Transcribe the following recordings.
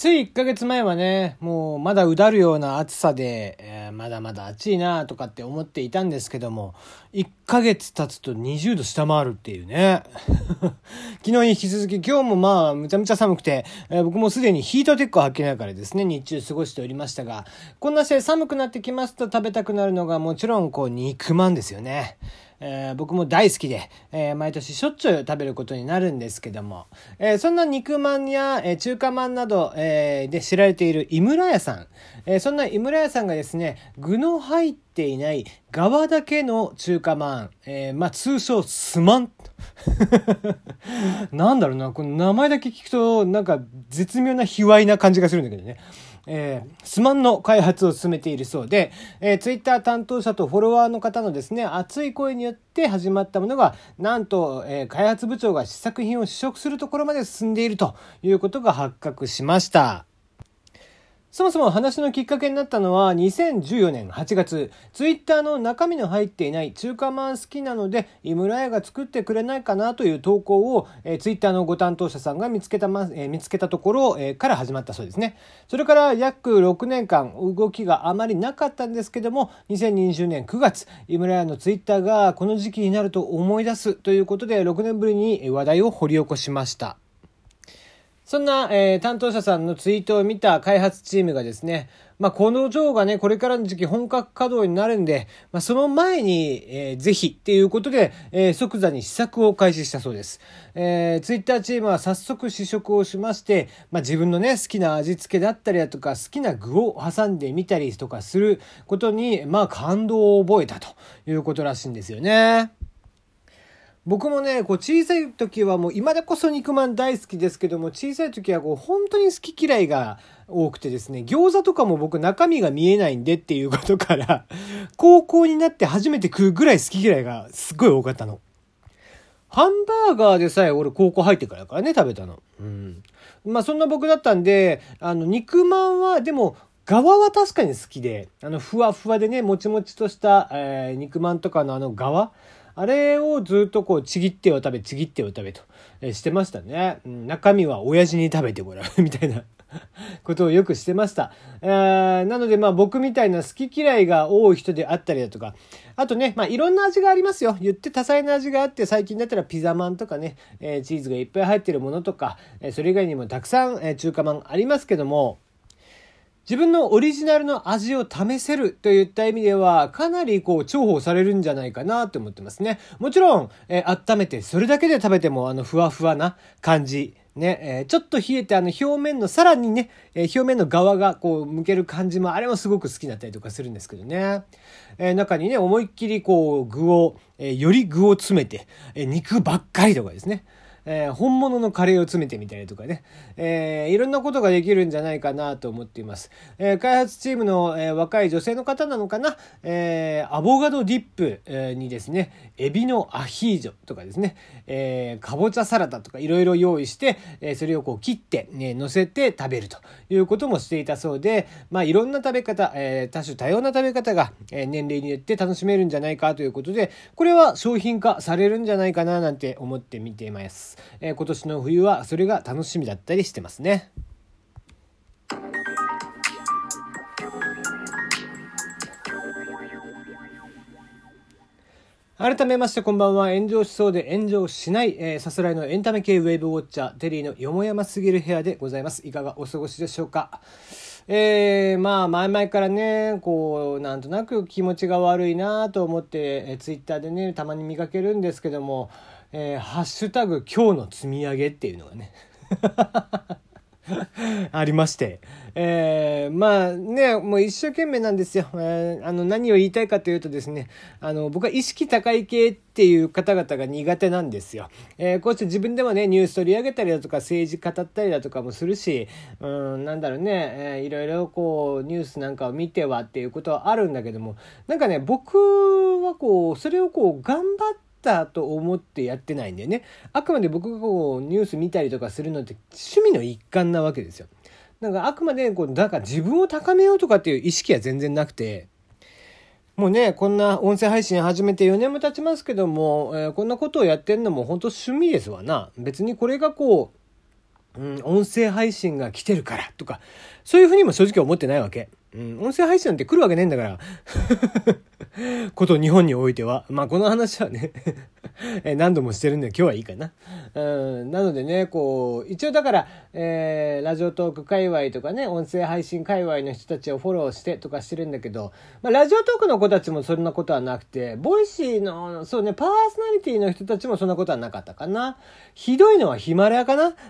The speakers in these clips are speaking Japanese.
つい1ヶ月前はね、もうまだうだるような暑さで、えー、まだまだ暑いなとかって思っていたんですけども、1ヶ月経つと20度下回るっていうね。昨日に引き続き今日もまあむちゃむちゃ寒くて、えー、僕もすでにヒートテックを履きながらですね、日中過ごしておりましたが、こんなして寒くなってきますと食べたくなるのがもちろんこう肉まんですよね。えー、僕も大好きで、えー、毎年しょっちゅう食べることになるんですけども、えー、そんな肉まんや、え中華まんなど、えで知られている井村屋さん、えそんな井村屋さんがですね具の入っていない側だけの中華まん、えまあ通称すまん。なんだろうなこの名前だけ聞くとなんか絶妙な卑猥な感じがするんだけどね。えー、スマンの開発を進めているそうで、えー、ツイッター担当者とフォロワーの方のですね、熱い声によって始まったものが、なんと、えー、開発部長が試作品を試食するところまで進んでいるということが発覚しました。そもそも話のきっかけになったのは2014年8月、ツイッターの中身の入っていない中華まん好きなので、井村屋が作ってくれないかなという投稿を、えー、ツイッターのご担当者さんが見つけた、まえー、見つけたところ、えー、から始まったそうですね。それから約6年間動きがあまりなかったんですけども、2020年9月、井村屋のツイッターがこの時期になると思い出すということで、6年ぶりに話題を掘り起こしました。そんな、えー、担当者さんのツイートを見た開発チームがですね、まあ、この像がね、これからの時期本格稼働になるんで、まあ、その前に、えー、ぜ即っていうことで、えー、即座に試作を開始したそうです。えー、ツイッターチームは早速試食をしまして、まあ、自分のね、好きな味付けだったりだとか、好きな具を挟んでみたりとかすることに、まあ、感動を覚えたということらしいんですよね。僕もね、こう小さい時はもう今でこそ肉まん大好きですけども、小さい時はこう本当に好き嫌いが多くてですね、餃子とかも僕中身が見えないんでっていうことから、高校になって初めて食うぐらい好き嫌いがすっごい多かったの。ハンバーガーでさえ俺高校入ってからからね、食べたの。うん。まあそんな僕だったんで、あの肉まんはでも、側は確かに好きで、あの、ふわふわでね、もちもちとした、えー、肉まんとかのあの側あれをずっとこう、ちぎっては食べ、ちぎっては食べと、えしてましたね。うん、中身は親父に食べてもらうみたいな ことをよくしてました。えー、なのでまあ僕みたいな好き嫌いが多い人であったりだとか、あとね、まあいろんな味がありますよ。言って多彩な味があって、最近だったらピザマンとかね、えー、チーズがいっぱい入ってるものとか、えそれ以外にもたくさん、え中華まんありますけども、自分のオリジナルの味を試せるといった意味では、かなりこう重宝されるんじゃないかなと思ってますね。もちろん、えー、温めて、それだけで食べてもあのふわふわな感じ。ね、えー、ちょっと冷えてあの表面のさらにね、えー、表面の側がこう剥ける感じもあれもすごく好きだったりとかするんですけどね。えー、中にね、思いっきりこう具を、えより具を詰めて、え肉ばっかりとかですね。えー、本物のカレーを詰めてみたりとかね、えー、いろんなことができるんじゃないかなと思っています。えー、開発チームの、え若い女性の方なのかな、えアボガドディップ、えにですね、エビのアヒージョとかですね、えかぼちゃサラダとかいろいろ用意して、えそれをこう切って、ね、乗せて食べるということもしていたそうで、まあいろんな食べ方、え多種多様な食べ方が、え年齢によって楽しめるんじゃないかということで、これは商品化されるんじゃないかななんて思って見ています。。えー、今年の冬はそれが楽しみだったりしてますね。改めましてこんばんは。炎上しそうで炎上しない、えー、さすらいのエンタメ系ウェブウォッチャー、テリーのよもやますぎる部屋でございます。いかがお過ごしでしょうか？えー、まあ、前々からね、こう、なんとなく気持ちが悪いなと思って、えー、ツイッターでね、たまに見かけるんですけども、えー、ハッシュタグ今日の積み上げっていうのがね ありまして。えー、まあね、もう一生懸命なんですよ。えー、あの、何を言いたいかというとですね、あの、僕は意識高い系っていう方々が苦手なんですよ。えー、こうして自分でもね、ニュース取り上げたりだとか、政治語ったりだとかもするし、うん、なんだろうね、えー、いろいろこう、ニュースなんかを見てはっていうことはあるんだけども、なんかね、僕はこう、それをこう、頑張って、たと思ってやってないんだよね。あくまで僕がこうニュース見たりとかするのって趣味の一環なわけですよ。なんかあくまでこう、だから自分を高めようとかっていう意識は全然なくて、もうね、こんな音声配信始めて4年も経ちますけども、えー、こんなことをやってんのも本当趣味ですわな。別にこれがこう、うん、音声配信が来てるからとか、そういうふうにも正直思ってないわけ。うん、音声配信なんて来るわけねえんだから。こと日本においては。まあこの話はね 何度もしてるんで今日はいいかな。うん、なのでね、こう、一応だから、えー、 Radiotalk 界隈とかね、音声配信界隈の人たちをフォローしてとかしてるんだけど、まあ Radiotalk の子たちもそんなことはなくて、 Voicy の、そうね、パーソナリティの人たちもそんなことはなかったかな。ひどいのはヒマラヤかな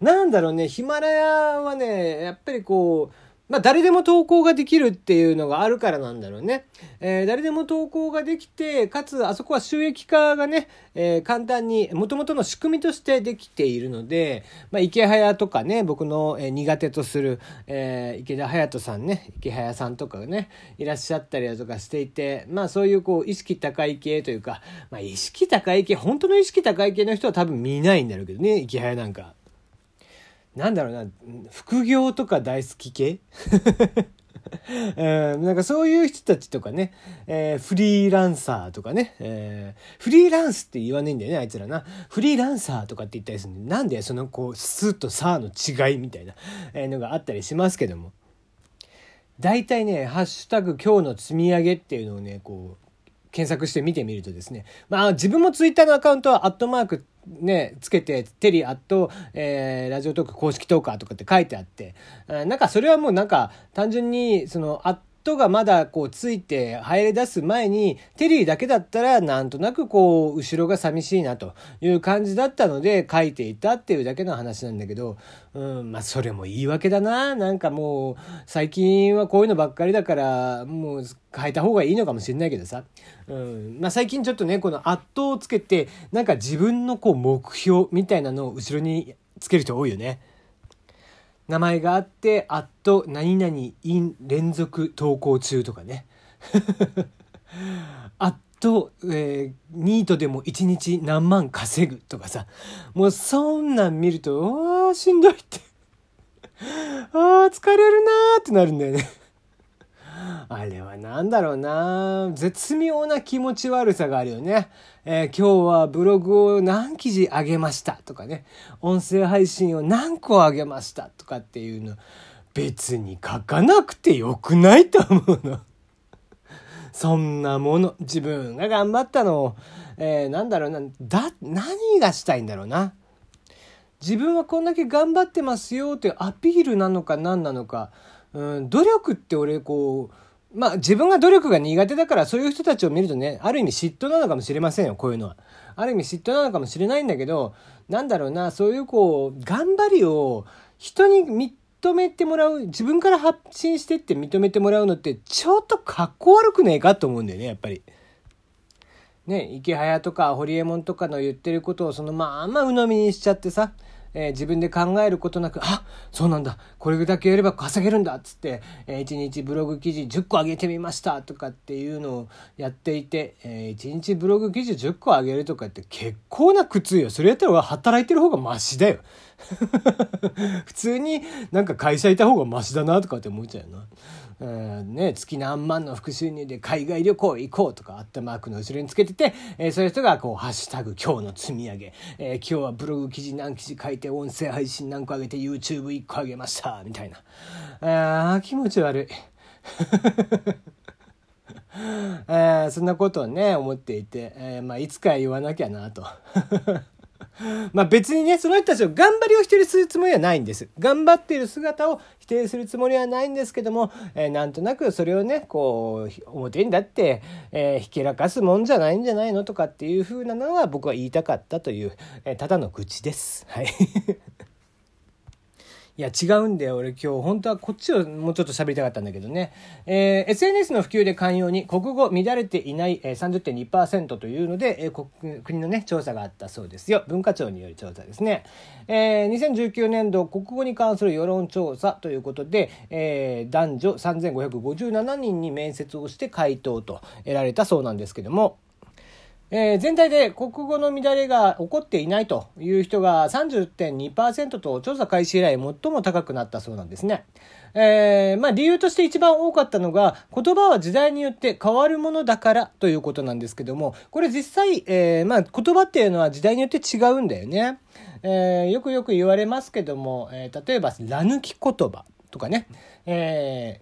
なんだろうね、ヒマラヤはね、やっぱりこう、まあ、誰でも投稿ができるっていうのがあるからなんだろうね。えー、誰でも投稿ができて、かつ、あそこは収益化がね、えー、簡単に、もともとの仕組みとしてできているので、まあ、池早とかね、僕の、苦手とする、えー、池田隼人さんね、池早さんとかね、いらっしゃったりだとかしていて、まあ、そういうこう、意識高い系というか、まあ、意識高い系、本当の意識高い系の人は多分見ないんだろうけどね、池早なんか。なんだろうな、副業とか大好き系？え ー、なんかそういう人たちとかね、えー、フリーランサーとかね、えー、フリーランスって言わないんだよね、あいつらな。フリーランサーとかって言ったりするんで、なんでそのこう、スとサーの違いみたいなえのがあったりしますけども。大体ね、ハッシュタグ今日の積み上げっていうのをね、こう、検索して見てみるとですね、まあ自分もツイッターのアカウントはアットマークね、つけて、テリアット、えー、ラジオトーク公式トーカーとかって書いてあって、なんかそれはもうなんか単純に、その、アットがまだこうついて入り出す前に、テリーだけだったらなんとなくこう、後ろが寂しいなという感じだったので書いていたっていうだけの話なんだけど、うん、まあそれも言い訳だな。なんかもう、最近はこういうのばっかりだから、もう変えた方がいいのかもしれないけどさ。うん、まあ最近ちょっとね、この圧倒をつけて、なんか自分のこう目標みたいなのを後ろにつける人多いよね。名前があって、アット何々 in 連続投稿中とかね。アット、えー、ニートでも1日何万稼ぐとかさ。もうそんなん見ると、ああ、しんどいって ああ、疲れるなーってなるんだよねあれは何だろうな絶妙な気持ち悪さがあるよね。えー、今日はブログを何記事上げましたとかね。音声配信を何個上げましたとかっていうの。別に書かなくてよくないと思うの。そんなもの、自分が頑張ったのを、えー、なんだろうな、だ、何がしたいんだろうな。自分はこんだけ頑張ってますよっていうアピールなのか何なのか。うん、努力って俺こう、まあ自分が努力が苦手だからそういう人たちを見るとね、ある意味嫉妬なのかもしれませんよ、こういうのは。ある意味嫉妬なのかもしれないんだけど、なんだろうな、そういうこう、頑張りを人に認めてもらう、自分から発信してって認めてもらうのってちょっとかっこ悪くねえかと思うんだよね、やっぱり。ね、池早とか堀江門とかの言ってることをそのまあまあ鵜呑みにしちゃってさ、えー、自分で考えることなく、あそうなんだ、これだけやれば稼げるんだっつって、えー、1日ブログ記事10個上げてみましたとかっていうのをやっていて、えー、1日ブログ記事10個上げるとかって結構な苦痛よ。それやったら働いてる方がマシだよ。普通になんか会社いた方がマシだなとかって思っちゃうよな。ね、月何万の副収入で海外旅行行こうとかあったマークの後ろにつけてて、えー、そういう人がこう、ハッシュタグ今日の積み上げ、えー、今日はブログ記事何記事書いて音声配信何個上げて YouTube1 個上げましたみたいな。あ気持ち悪い。えー、そんなことをね、思っていて、えー、まあ、いつか言わなきゃなと。まあ別にね、その人たちを頑張りを否定するつもりはないんです。頑張っている姿を否定するつもりはないんですけども、えー、なんとなくそれをね、こう、表にだって、えー、ひけらかすもんじゃないんじゃないのとかっていう風なのは僕は言いたかったという、えー、ただの愚痴です。はい。いや、違うんだよ。俺今日、本当はこっちをもうちょっと喋りたかったんだけどね。えー、SNS の普及で寛容に国語乱れていない、えー、30.2%というので、えー、国のね、調査があったそうですよ。文化庁による調査ですね。えー、2019年度国語に関する世論調査ということで、えー、男女3557人に面接をして回答と得られたそうなんですけども、えー、全体で国語の乱れが起こっていないという人が30.2%と調査開始以来最も高くなったそうなんですね。えー、まあ理由として一番多かったのが言葉は時代によって変わるものだからということなんですけども、これ実際、えー、まあ言葉っていうのは時代によって違うんだよね。え、よくよく言われますけども、え、例えば、ら抜き言葉とかね、え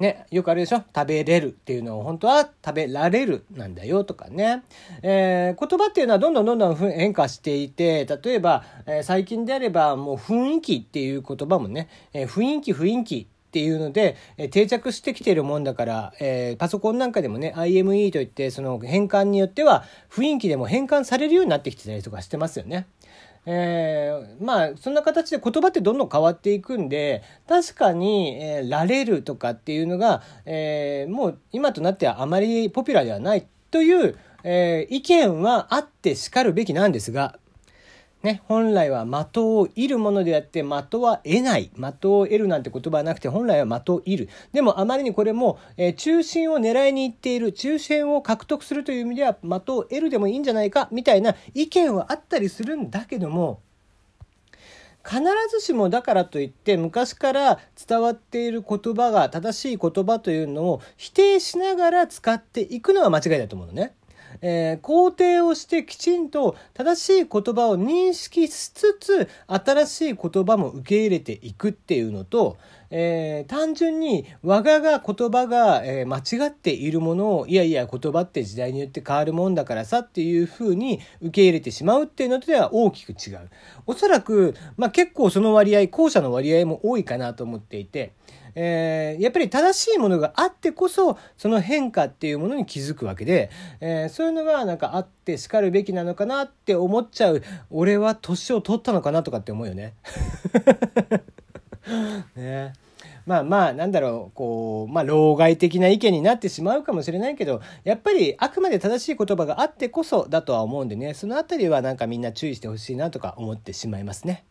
ね、よくあるでしょ？食べれるっていうのを本当は食べられるなんだよとかね。えー、言葉っていうのはどんどんどんどん変化していて、例えば、えー、最近であればもう雰囲気っていう言葉もね、えー、雰囲気雰囲気っていうので、え定着してきてるもんだから、えー、パソコンなんかでもね IME といってその変換によっては雰囲気でも変換されるようになってきてたりとかしてますよね。えー、まあそんな形で言葉ってどんどん変わっていくんで確かに、えー、られるとかっていうのが、えー、もう今となってはあまりポピュラーではないという、えー、意見はあってしかるべきなんですがね、本来は的を射るものであって的は得ない的を得るなんて言葉はなくて本来は的を射るでもあまりにこれも、えー、中心を狙いに行っている中心を獲得するという意味では的を得るでもいいんじゃないかみたいな意見はあったりするんだけども必ずしもだからといって昔から伝わっている言葉が正しい言葉というのを否定しながら使っていくのは間違いだと思うのね。えー、肯定をしてきちんと正しい言葉を認識しつつ新しい言葉も受け入れていくっていうのと、えー、単純に我がが言葉が、えー、間違っているものをいやいや言葉って時代によって変わるもんだからさっていうふうに受け入れてしまうっていうのとでは大きく違う。おそらく、まあ、結構その割合後者の割合も多いかなと思っていて。えー、やっぱり正しいものがあってこそその変化っていうものに気づくわけで、えー、そういうのがなんかあってしかるべきなのかなって思っちゃう俺は年を取ったのかなとかって思うよね。ねまあまあなんだろうこうまあ老害的な意見になってしまうかもしれないけどやっぱりあくまで正しい言葉があってこそだとは思うんでねその辺りはなんかみんな注意してほしいなとか思ってしまいますね。